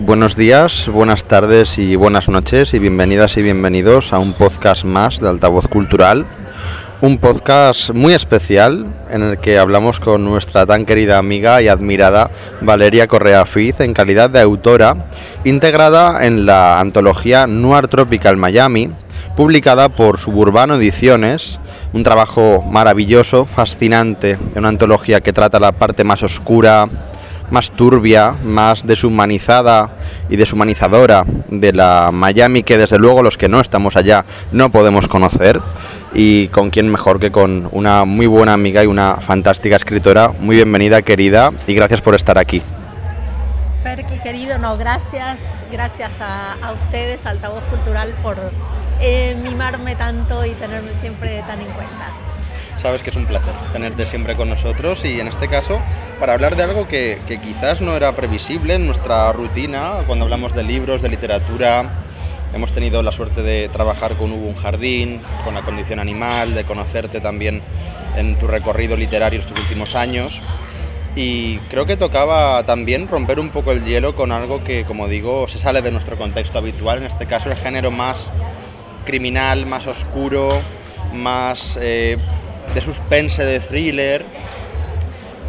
Buenos días, buenas tardes y buenas noches y bienvenidas y bienvenidos a un podcast más de Altavoz Cultural. Un podcast muy especial en el que hablamos con nuestra tan querida amiga y admirada Valeria Correa Fiz en calidad de autora, integrada en la antología Noir Tropical Miami, publicada por Suburbano Ediciones, un trabajo maravilloso, fascinante, una antología que trata la parte más oscura, más turbia, más deshumanizada y deshumanizadora de la Miami que desde luego los que no estamos allá no podemos conocer y con quién mejor que con una muy buena amiga y una fantástica escritora. Muy bienvenida, querida, y gracias por estar aquí. Fer, querido, no, gracias, gracias a, a ustedes, Altavoz Cultural, por eh, mimarme tanto y tenerme siempre tan en cuenta sabes que es un placer tenerte siempre con nosotros y en este caso para hablar de algo que, quizás no era previsible en nuestra rutina cuando hablamos de libros, de literatura. Hemos tenido la suerte de trabajar con Hugo Un Jardín, con la condición animal, de conocerte también en tu recorrido literario estos últimos años. Y creo que tocaba también romper un poco el hielo con algo que, como digo, se sale de nuestro contexto habitual, en este caso el género más criminal, más oscuro, más eh, de suspense, de thriller.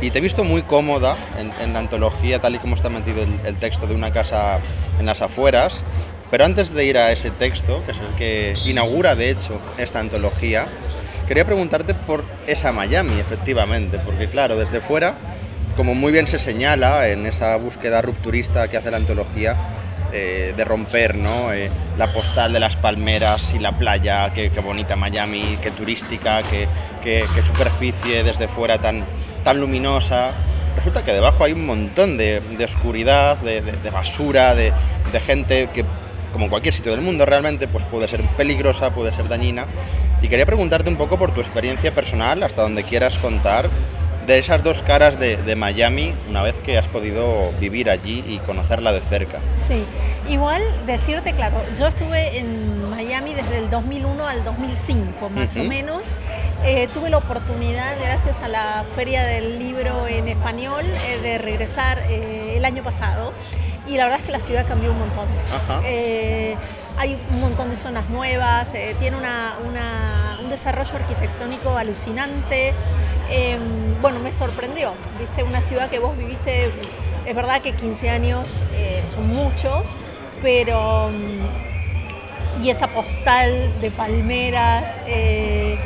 Y te he visto muy cómoda en, la antología, tal y como está metido el, texto de una casa en las afueras. Pero antes de ir a ese texto, que es el que inaugura de hecho esta antología, quería preguntarte por esa Miami, efectivamente, porque claro, desde fuera, como muy bien se señala en esa búsqueda rupturista que hace la antología, eh, de romper ¿no? Eh, la postal de las palmeras y la playa, qué, bonita Miami, qué turística, qué, superficie desde fuera tan, tan luminosa. Resulta que debajo hay un montón de, de oscuridad, de, de, basura, de, gente que, como en cualquier sitio del mundo realmente, pues puede ser peligrosa, puede ser dañina. Y quería preguntarte un poco por tu experiencia personal, hasta donde quieras contar, de esas dos caras de, Miami una vez que has podido vivir allí y conocerla de cerca. Sí, igual decirte, claro, yo estuve en Miami desde el 2001 al 2005 más o menos. Eh, tuve la oportunidad, gracias a la Feria del Libro en Español, eh, de regresar eh, el año pasado y la verdad es que la ciudad cambió un montón. Hay un montón de zonas nuevas, tiene un desarrollo arquitectónico alucinante. Em, bueno, me sorprendió, viste, una ciudad que vos viviste, es verdad que 15 años eh, son muchos, pero... Mm, y esa postal de palmeras, eh,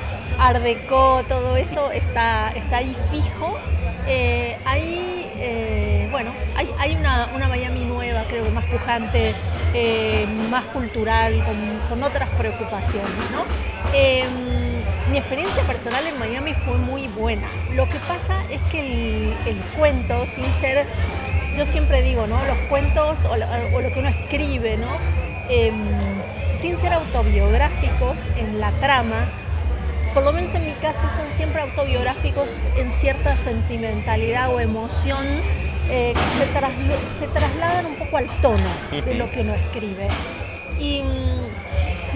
todo eso está, está ahí fijo. Eh, eh, bueno, hay, una, Miami nueva, creo que más pujante, más cultural, con, con otras preocupaciones, ¿no? Em, mi experiencia personal en Miami fue muy buena. Lo que pasa es que el, cuento, sin ser, yo siempre digo, ¿no? Los cuentos o lo, que uno escribe, ¿no? Em, sin ser autobiográficos en la trama, por lo menos en mi caso son siempre autobiográficos en cierta sentimentalidad o emoción eh, que se, trasladan un poco al tono de lo que uno escribe. Y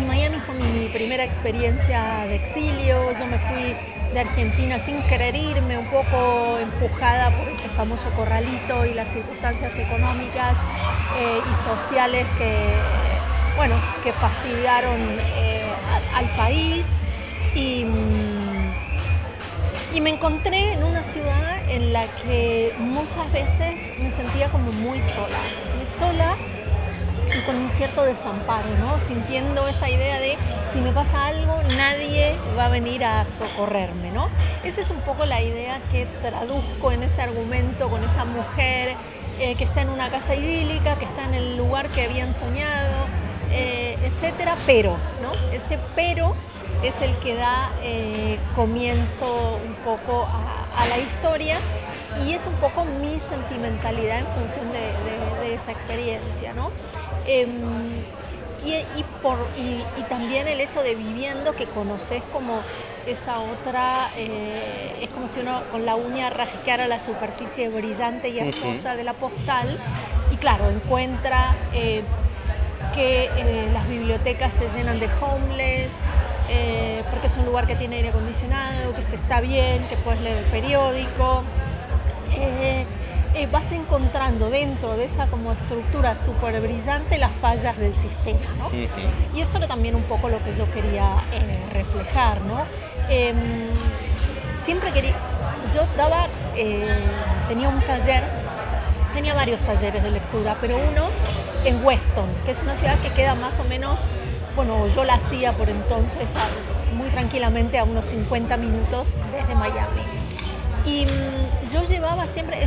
Miami fue mi, primera experiencia de exilio, yo me fui de Argentina sin querer irme, un poco empujada por ese famoso corralito y las circunstancias económicas eh, y sociales que, bueno, que fastidiaron eh, al país. Y, y me encontré en una ciudad en la que muchas veces me sentía como muy sola, muy sola y con un cierto desamparo, ¿no? Sintiendo esta idea de si me pasa algo, nadie va a venir a socorrerme, ¿no? Esa es un poco la idea que traduzco en ese argumento con esa mujer eh, que está en una casa idílica, que está en el lugar que habían soñado, eh, etcétera, pero, ¿no? Ese pero es el que da eh, comienzo un poco a, la historia y es un poco mi sentimentalidad en función de, de esa experiencia, ¿no? Em, y, por, y, también el hecho de viviendo que conoces como esa otra, eh, es como si uno con la uña rascara la superficie brillante y hermosa de la postal y claro, encuentra eh, que eh, las bibliotecas se llenan de homeless, porque es un lugar que tiene aire acondicionado, que se está bien, que puedes leer el periódico eh, vas encontrando dentro de esa como estructura súper brillante las fallas del sistema, ¿no? Y eso era también un poco lo que yo quería eh, reflejar, ¿no? Em, siempre quería, yo daba, eh, tenía un taller, tenía varios talleres de lectura, pero uno en Weston, que es una ciudad que queda más o menos, bueno, yo la hacía por entonces muy tranquilamente a unos 50 minutos desde Miami. Y mm, yo llevaba siempre,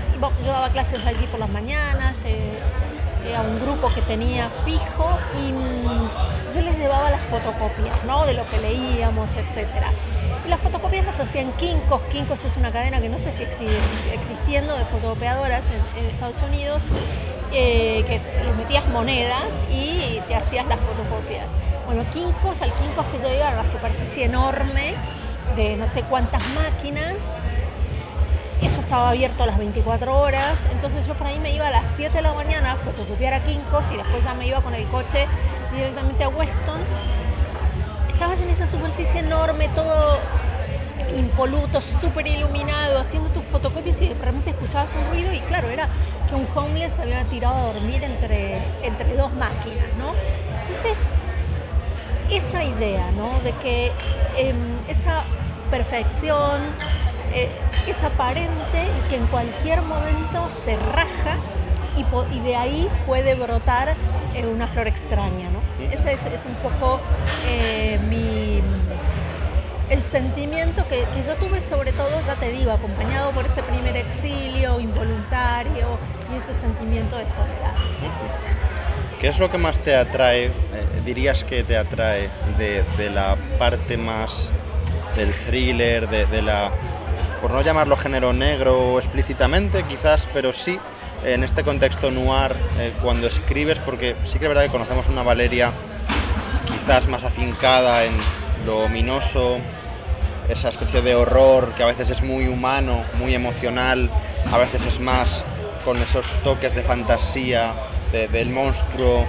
yo daba clases allí por las mañanas, eh, a un grupo que tenía fijo y mm, yo les llevaba las fotocopias, ¿no? De lo que leíamos, etcétera. Las fotocopias las hacían Kinkos. Kinkos es una cadena que no sé si sigue existiendo de fotocopiadoras en, Estados Unidos, eh, que les metías monedas y te hacías las fotocopias. Bueno, Kinkos, al Kinkos que yo iba era una superficie enorme de no sé cuántas máquinas eso estaba abierto a las 24 horas, entonces yo por ahí me iba a las 7 de la mañana a fotocopiar a Kinkos y después ya me iba con el coche directamente a Weston. Estabas en esa superficie enorme, todo impoluto, súper iluminado, haciendo tus fotocopias y de repente escuchabas un ruido y claro, era que un homeless había tirado a dormir entre, entre dos máquinas, ¿no? Entonces, esa idea, ¿no? De que em, esa perfección, eh, es aparente y que en cualquier momento se raja y, de ahí puede brotar eh, una flor extraña. ¿no? Ese es, un poco eh, mi, el sentimiento que, yo tuve sobre todo, ya te digo, acompañado por ese primer exilio involuntario y ese sentimiento de soledad. ¿Qué es lo que más te atrae, dirías que te atrae de, la parte más del thriller, de la por no llamarlo género negro explícitamente, quizás, pero sí en este contexto noir eh, cuando escribes, porque sí que es verdad que conocemos una Valeria quizás más afincada en lo ominoso, esa especie de horror que a veces es muy humano, muy emocional, a veces es más con esos toques de fantasía, del monstruo,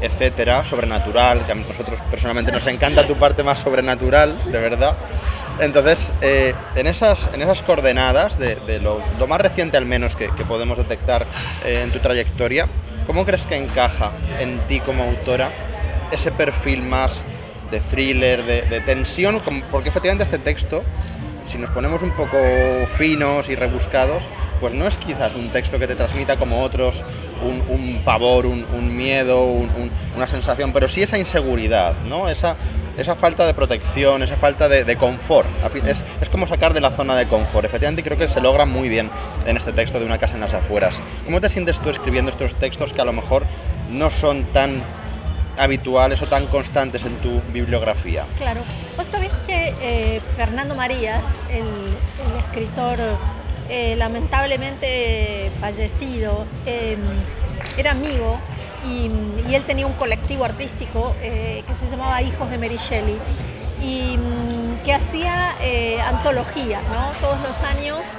etcétera, sobrenatural, que a nosotros personalmente nos encanta tu parte más sobrenatural, de verdad. Entonces, eh, en, esas, en esas coordenadas de, lo, más reciente al menos que, podemos detectar eh, en tu trayectoria, ¿cómo crees que encaja en ti como autora ese perfil más de thriller, de, tensión? Porque efectivamente este texto, si nos ponemos un poco finos y rebuscados, pues no es quizás un texto que te transmita como otros un, pavor, un, miedo, una sensación, pero sí esa inseguridad, ¿no? Esa, esa falta de protección, esa falta de, confort. Es, es, como sacar de la zona de confort. Efectivamente, creo que se logra muy bien en este texto de una casa en las afueras. ¿Cómo te sientes tú escribiendo estos textos que a lo mejor no son tan habituales o tan constantes en tu bibliografía? Claro. Vos sabés que eh, Fernando Marías, el, escritor eh, lamentablemente fallecido, eh, era amigo y, él tenía un colectivo artístico eh, que se llamaba Hijos de Mary Shelley y mm, que hacía eh, antologías ¿no? todos los años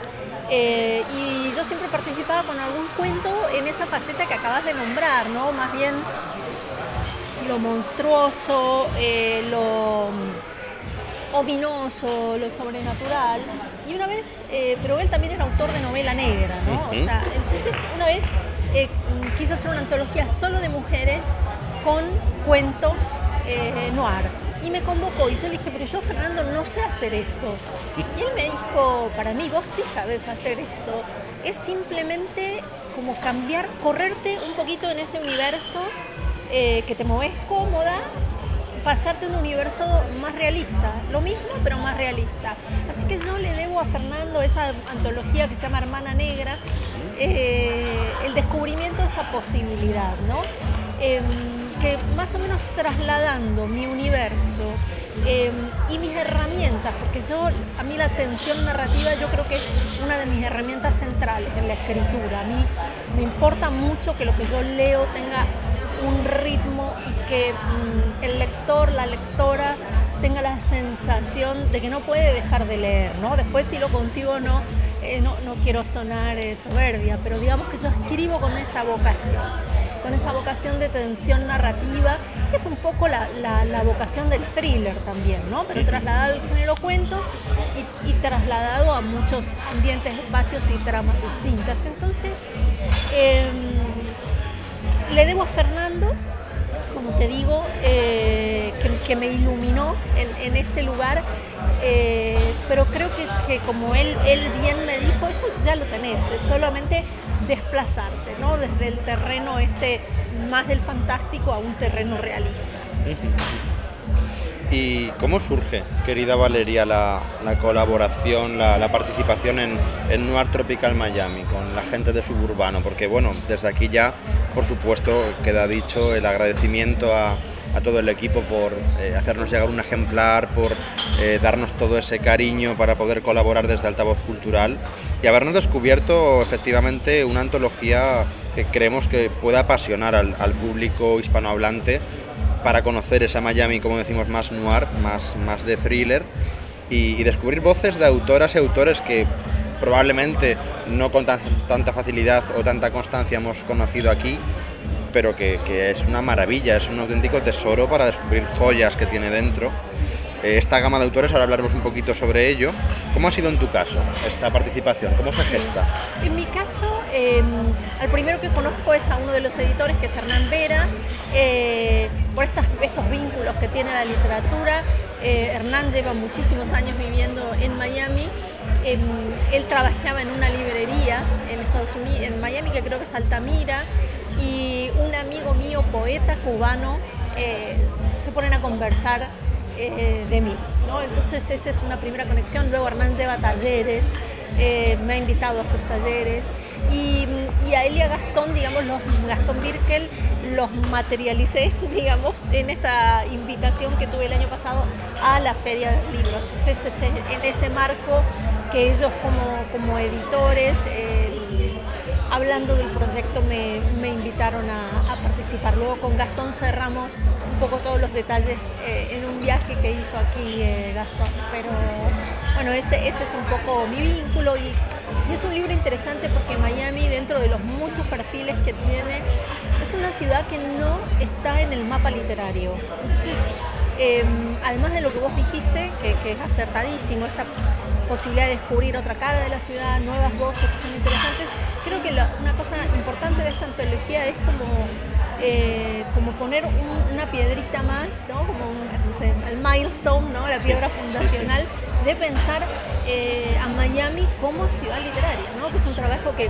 eh, y yo siempre participaba con algún cuento en esa faceta que acabas de nombrar, ¿no? más bien lo monstruoso, lo mm, ominoso, lo sobrenatural. Y una vez, pero él también era autor de novela negra, ¿no? O sea, entonces una vez eh, quiso hacer una antología solo de mujeres con cuentos eh, noir. Y me convocó y yo le dije, pero yo Fernando no sé hacer esto. Y él me dijo, para mí vos sí sabes hacer esto. Es simplemente como cambiar, correrte un poquito en ese universo eh, que te mueves cómoda, pasarte un universo más realista. Lo mismo, pero más realista. Así que yo le debo a Fernando esa antología que se llama Hermana Negra, eh, el descubrimiento de esa posibilidad, ¿no? Em, que más o menos trasladando mi universo em, y mis herramientas, porque yo, a mí la tensión narrativa yo creo que es una de mis herramientas centrales en la escritura. A mí me importa mucho que lo que yo leo tenga un ritmo y que mm, el lector, la lectora tenga la sensación de que no puede dejar de leer, ¿no? Después si lo consigo o no, eh, no, quiero sonar eh, soberbia, pero digamos que yo escribo con esa vocación. con esa vocación de tensión narrativa, que es un poco la, vocación del thriller también, ¿no? Pero trasladado al género cuento y, trasladado a muchos ambientes, espacios y tramas distintas. Entonces, em, le debo a Como te digo, eh, que, me iluminó en, este lugar, eh, pero creo que, como él, él bien me dijo, esto ya lo tenés, es solamente desplazarte, ¿no? Desde el terreno este más del fantástico a un terreno realista. ¿Y cómo surge, querida Valeria, la, colaboración, la, participación en, en, Noir Tropical Miami con la gente de Suburbano? Porque bueno, desde aquí ya, por supuesto, queda dicho el agradecimiento a, todo el equipo por eh, hacernos llegar un ejemplar, por eh, darnos todo ese cariño para poder colaborar desde Altavoz Cultural y habernos descubierto efectivamente una antología que creemos que pueda apasionar al, público hispanohablante para conocer esa Miami, como decimos, más noir, más, más de thriller y, descubrir voces de autoras y autores que probablemente no con tanta facilidad o tanta constancia hemos conocido aquí, pero que, que es una maravilla, es un auténtico tesoro para descubrir joyas que tiene dentro eh, esta gama de autores, ahora hablaremos un poquito sobre ello. ¿Cómo ha sido en tu caso esta participación? ¿Cómo se gesta? En mi caso, eh, el primero que conozco es a uno de los editores, que es Hernán Vera, eh, la literatura. Eh, Hernán lleva muchísimos años viviendo en Miami. Em, él trabajaba en una librería en Estados Unidos, en Miami, que creo que es Altamira, y un amigo mío, poeta cubano, se ponen a conversar eh, de mí. ¿no? Entonces esa es una primera conexión. Luego Hernán lleva talleres, eh, me ha invitado a sus talleres y, y a Gastón, digamos, los, Gastón Birkel los materialicé, digamos, en esta invitación que tuve el año pasado a la Feria del Libro. Entonces es en ese marco que ellos como, como editores, hablando del proyecto, me, me invitaron a, a, participar. Luego con Gastón cerramos un poco todos los detalles eh, en un viaje que hizo aquí eh, Gastón. Pero bueno, ese, ese es un poco mi vínculo y, es un libro interesante porque Miami, dentro de los muchos perfiles que tiene, es una ciudad que no está en el mapa literario. Entonces, em, además de lo que vos dijiste, que, que es acertadísimo, esta posibilidad de descubrir otra cara de la ciudad, nuevas voces que son interesantes, creo que una cosa importante de esta antología es como, eh, como poner una piedrita más, ¿no? como el milestone, ¿no? la piedra fundacional de pensar eh, a Miami como ciudad literaria, ¿no? que es un trabajo que,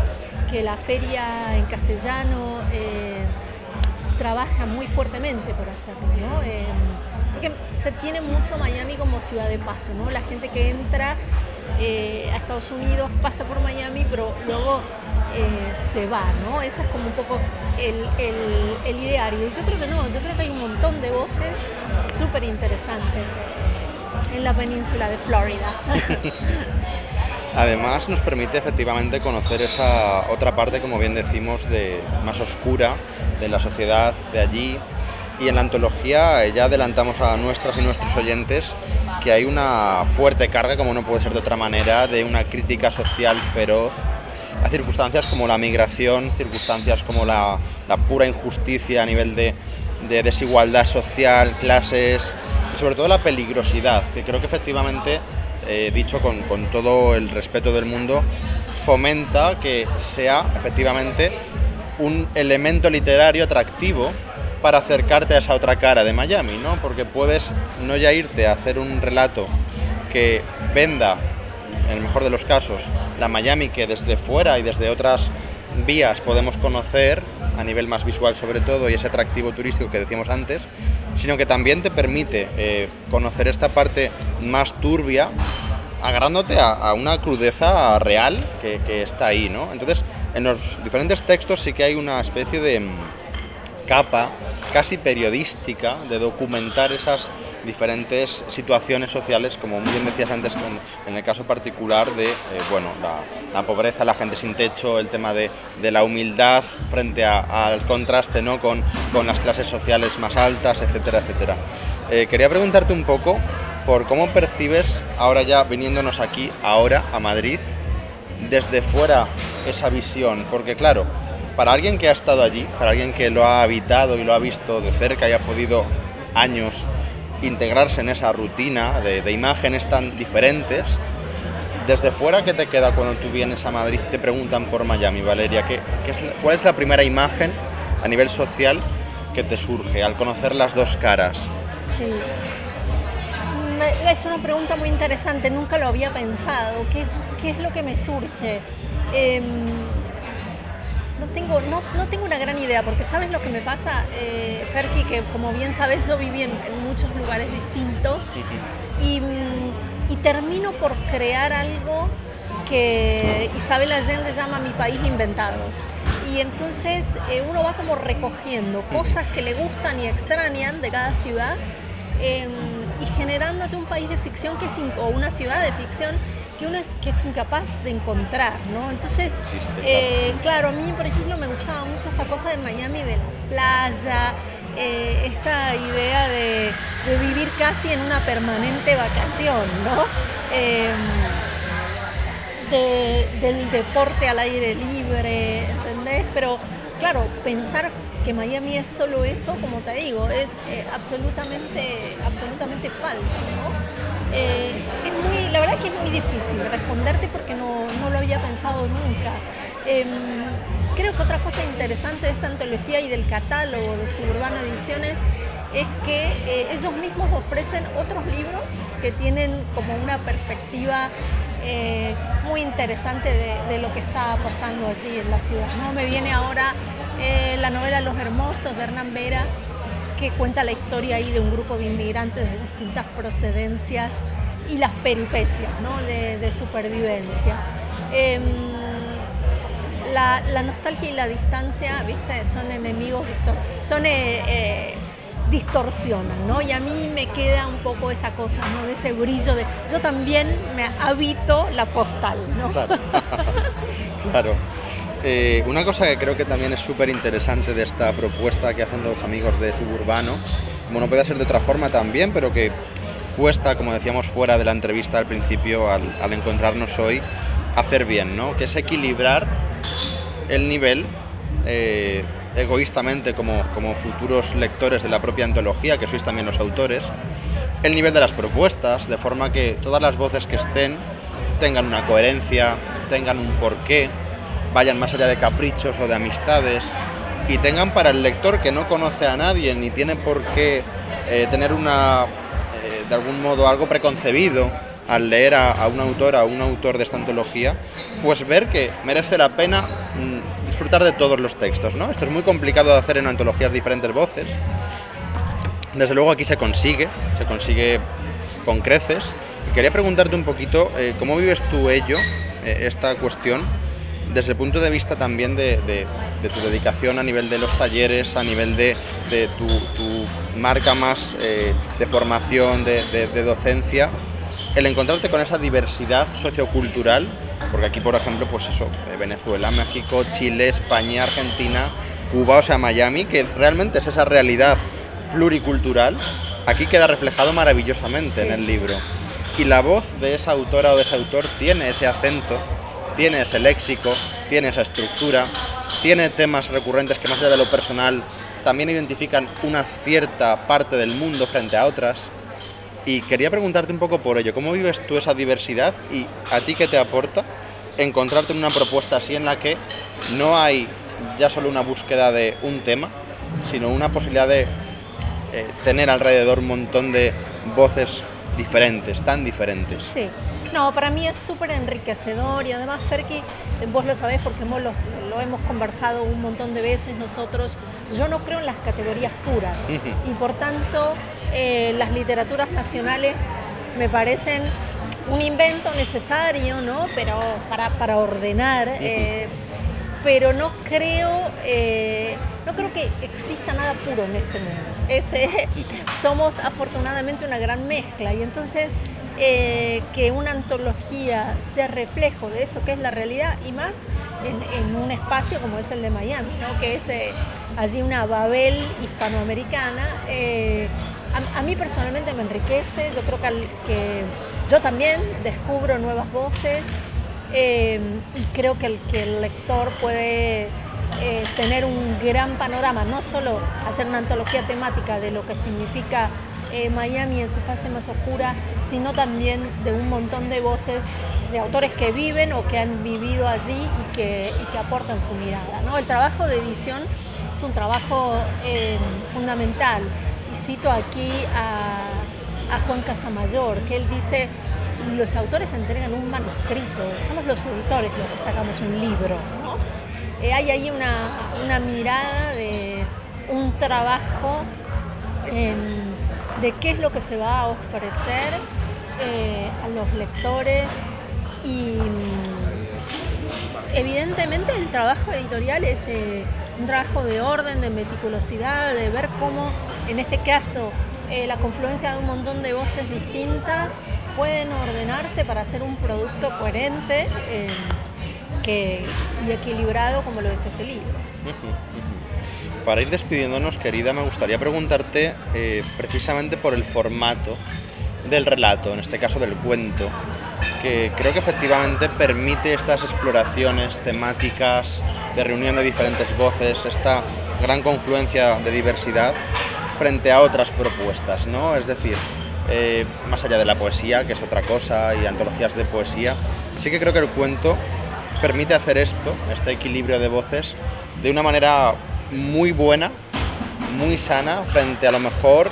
que la feria en castellano eh, trabaja muy fuertemente por hacerlo. ¿no? porque se tiene mucho Miami como ciudad de paso, ¿no? la gente que entra a Estados Unidos pasa por Miami, pero luego eh, se va, ¿no? Ese es como un poco el, el, ideario. Y yo creo que no, yo creo que hay un montón de voces súper interesantes en la península de Florida. Además nos permite efectivamente conocer esa otra parte, como bien decimos, de más oscura de la sociedad de allí. Y en la antología ya adelantamos a nuestras y nuestros oyentes que hay una fuerte carga, como no puede ser de otra manera, de una crítica social feroz a circunstancias como la migración, circunstancias como la, pura injusticia a nivel de, desigualdad social, clases y sobre todo la peligrosidad, que creo que efectivamente, dicho con, todo el respeto del mundo, fomenta que sea efectivamente un elemento literario atractivo para acercarte a esa otra cara de Miami, ¿no? Porque puedes no ya irte a hacer un relato que venda en el mejor de los casos, la Miami que desde fuera y desde otras vías podemos conocer, a nivel más visual sobre todo, y ese atractivo turístico que decíamos antes, sino que también te permite eh, conocer esta parte más turbia, agarrándote a, una crudeza real que, que, está ahí, ¿no? Entonces, en los diferentes textos sí que hay una especie de mm, capa casi periodística de documentar esas diferentes situaciones sociales, como bien decías antes en el caso particular de eh, bueno, la, pobreza, la gente sin techo, el tema de, la humildad frente al contraste ¿no? con, con, las clases sociales más altas, etcétera, etcétera. Eh, quería preguntarte un poco por cómo percibes, ahora ya viniéndonos aquí, ahora a Madrid, desde fuera esa visión, porque claro, para alguien que ha estado allí, para alguien que lo ha habitado y lo ha visto de cerca y ha podido años integrarse en esa rutina de, imágenes tan diferentes, desde fuera, ¿qué te queda cuando tú vienes a Madrid? Te preguntan por Miami, Valeria. ¿qué, ¿Cuál es la primera imagen a nivel social que te surge al conocer las dos caras? Sí. Es una pregunta muy interesante, nunca lo había pensado. ¿Qué es, qué es lo que me surge? Em, no tengo, no, no, tengo una gran idea, porque sabes lo que me pasa, eh, Ferki, que como bien sabes, yo viví en, muchos lugares distintos y, y, termino por crear algo que Isabel Allende llama mi país inventado. Y entonces eh, uno va como recogiendo cosas que le gustan y extrañan de cada ciudad em, y generándote un país de ficción que es, o una ciudad de ficción que uno es, que es incapaz de encontrar, ¿no? Entonces, eh, claro. a mí, por ejemplo, me gustaba mucho esta cosa de Miami, de la playa, eh, esta idea de, vivir casi en una permanente vacación, ¿no? Em, del deporte al aire libre, ¿entendés? Pero, claro, pensar que Miami es solo eso, como te digo, es eh, absolutamente, absolutamente falso, ¿no? Eh, es muy, la verdad que es muy difícil responderte porque no, no lo había pensado nunca. Em, creo que otra cosa interesante de esta antología y del catálogo de Suburbano Ediciones es que eh, ellos mismos ofrecen otros libros que tienen como una perspectiva eh, muy interesante de, de, lo que está pasando allí en la ciudad. ¿no? Me viene ahora la novela Los Hermosos de Hernán Vera, que cuenta la historia ahí de un grupo de inmigrantes de distintas procedencias y las peripecias de, supervivencia. Em, la, nostalgia y la distancia, ¿viste? Son enemigos, son eh, eh, distorsionan, ¿no? Y a mí me queda un poco esa cosa, ¿no? De ese brillo de... Yo también me habito la postal, ¿no? claro. Eh, una cosa que creo que también es súper interesante de esta propuesta que hacen los amigos de Suburbano, como no puede ser de otra forma también, pero que cuesta, como decíamos fuera de la entrevista al principio, al, encontrarnos hoy, hacer bien, ¿no? Que es equilibrar el nivel eh, egoístamente como, como futuros lectores de la propia antología, que sois también los autores, el nivel de las propuestas, de forma que todas las voces que estén tengan una coherencia, tengan un porqué, vayan más allá de caprichos o de amistades y tengan para el lector que no conoce a nadie ni tiene por qué eh, tener una, eh, de algún modo, algo preconcebido al leer a, un autor, a un autor de esta antología, pues ver que merece la pena mm, disfrutar de todos los textos. ¿no? Esto es muy complicado de hacer en antologías diferentes voces. Desde luego aquí se consigue, se consigue con creces. Quería preguntarte un poquito eh, cómo vives tú ello, esta cuestión, desde el punto de vista también de, tu dedicación a nivel de los talleres, a nivel de, tu, marca más eh, de formación, de, docencia, el encontrarte con esa diversidad sociocultural, porque aquí por ejemplo, pues eso, eh, Venezuela, México, Chile, España, Argentina, Cuba, o sea, Miami, que realmente es esa realidad pluricultural, aquí queda reflejado maravillosamente en el libro. Y la voz de esa autora o de ese autor tiene ese acento tiene ese léxico, tiene esa estructura, tiene temas recurrentes que más allá de lo personal también identifican una cierta parte del mundo frente a otras. Y quería preguntarte un poco por ello, ¿cómo vives tú esa diversidad y a ti qué te aporta encontrarte en una propuesta así en la que no hay ya solo una búsqueda de un tema, sino una posibilidad de eh, tener alrededor un montón de voces diferentes, tan diferentes? Sí. No, para mí es súper enriquecedor y además, Ferki, vos lo sabés porque hemos lo, hemos conversado un montón de veces nosotros, yo no creo en las categorías puras y por tanto eh, las literaturas nacionales me parecen un invento necesario, ¿no? Pero para, ordenar, eh, pero no creo, eh, no creo que exista nada puro en este mundo. somos afortunadamente una gran mezcla y entonces eh, que una antología sea reflejo de eso que es la realidad y más en, un espacio como es el de Miami, que es eh, allí una Babel hispanoamericana. Eh, a, mí personalmente me enriquece, yo creo que, yo también descubro nuevas voces y creo que el lector puede eh, tener un gran panorama, no solo hacer una antología temática de lo que significa eh, Miami en su fase más oscura, sino también de un montón de voces de autores que viven o que han vivido allí y que, aportan su mirada. El trabajo de edición es un trabajo eh, fundamental y cito aquí a, a Juan Casamayor, que él dice, los autores entregan un manuscrito, somos los editores los que sacamos un libro. Eh, hay ahí una, mirada de un trabajo de qué es lo que se va a ofrecer eh, a los lectores y mm, evidentemente el trabajo editorial es eh, un trabajo de orden, de meticulosidad, de ver cómo en este caso la confluencia de un montón de voces distintas pueden ordenarse para hacer un producto coherente que, y equilibrado como lo es este libro. Para ir despidiéndonos, querida, me gustaría preguntarte eh, precisamente por el formato del relato, en este caso del cuento, que creo que efectivamente permite estas exploraciones temáticas de reunión de diferentes voces, esta gran confluencia de diversidad frente a otras propuestas, ¿no? Es decir, eh, más allá de la poesía, que es otra cosa, y antologías de poesía, sí que creo que el cuento permite hacer esto, este equilibrio de voces, de una manera muy buena, muy sana, frente a lo mejor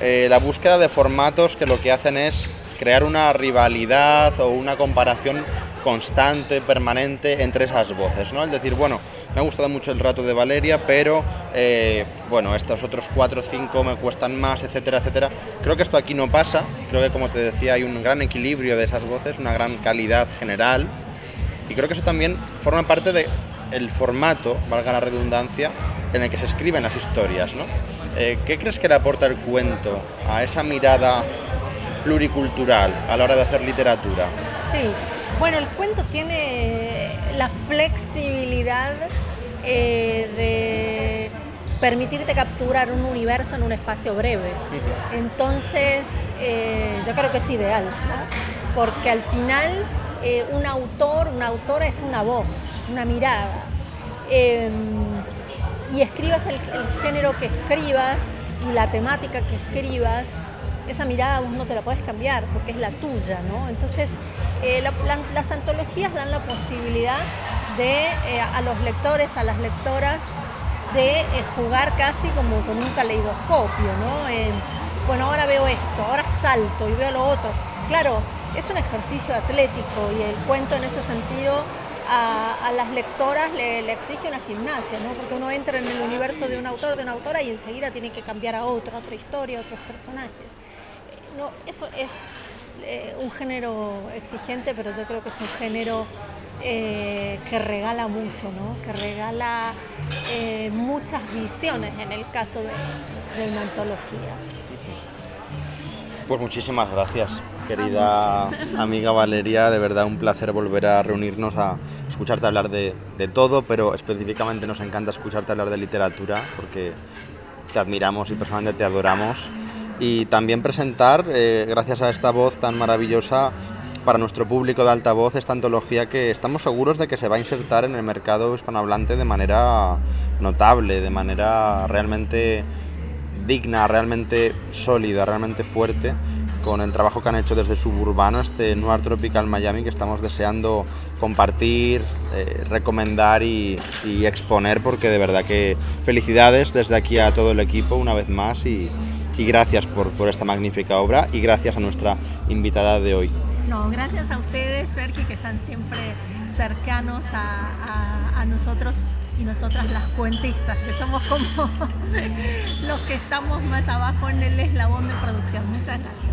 eh, la búsqueda de formatos que lo que hacen es crear una rivalidad o una comparación constante, permanente entre esas voces, ¿no? Es decir, bueno, me ha gustado mucho el rato de Valeria, pero eh, bueno, estos otros cuatro o cinco me cuestan más, etcétera, etcétera. Creo que esto aquí no pasa, creo que como te decía hay un gran equilibrio de esas voces, una gran calidad general y creo que eso también forma parte del el formato, valga la redundancia, en el que se escriben las historias. ¿no? Eh, ¿Qué crees que le aporta el cuento a esa mirada pluricultural a la hora de hacer literatura? Sí, bueno, el cuento tiene la flexibilidad eh, de permitirte capturar un universo en un espacio breve. Entonces, eh, yo creo que es ideal, ¿no? porque al final eh, un autor, una autora es una voz, una mirada. Em, y escribas el, género que escribas y la temática que escribas, esa mirada vos no te la puedes cambiar porque es la tuya, ¿no? Entonces, eh, las antologías dan la posibilidad de eh, a los lectores, a las lectoras, de jugar casi como con un caleidoscopio, ¿no? bueno, ahora veo esto, ahora salto y veo lo otro. Claro, es un ejercicio atlético y el cuento en ese sentido a, las lectoras le, exige una gimnasia, ¿no? porque uno entra en el universo de un autor, de una autora y enseguida tiene que cambiar a otro, a otra historia, a otros personajes. No, eso es eh, un género exigente, pero yo creo que es un género eh, que regala mucho, ¿no? que regala eh, muchas visiones en el caso de, de una antología. Pues muchísimas gracias, querida amiga Valeria. De verdad un placer volver a reunirnos a escucharte hablar de, todo, pero específicamente nos encanta escucharte hablar de literatura porque te admiramos y personalmente te adoramos. Y también presentar, eh, gracias a esta voz tan maravillosa, para nuestro público de alta voz esta antología que estamos seguros de que se va a insertar en el mercado hispanohablante de manera notable, de manera realmente digna, realmente sólida, realmente fuerte con el trabajo que han hecho desde Suburbano, este Noir Tropical Miami que estamos deseando compartir, eh, recomendar y, exponer porque de verdad que felicidades desde aquí a todo el equipo una vez más y, gracias por, esta magnífica obra y gracias a nuestra invitada de hoy. No, gracias a ustedes, Ferki, que están siempre cercanos a nosotros y nosotras las cuentistas, que somos como los que estamos más abajo en el eslabón de producción. Muchas gracias.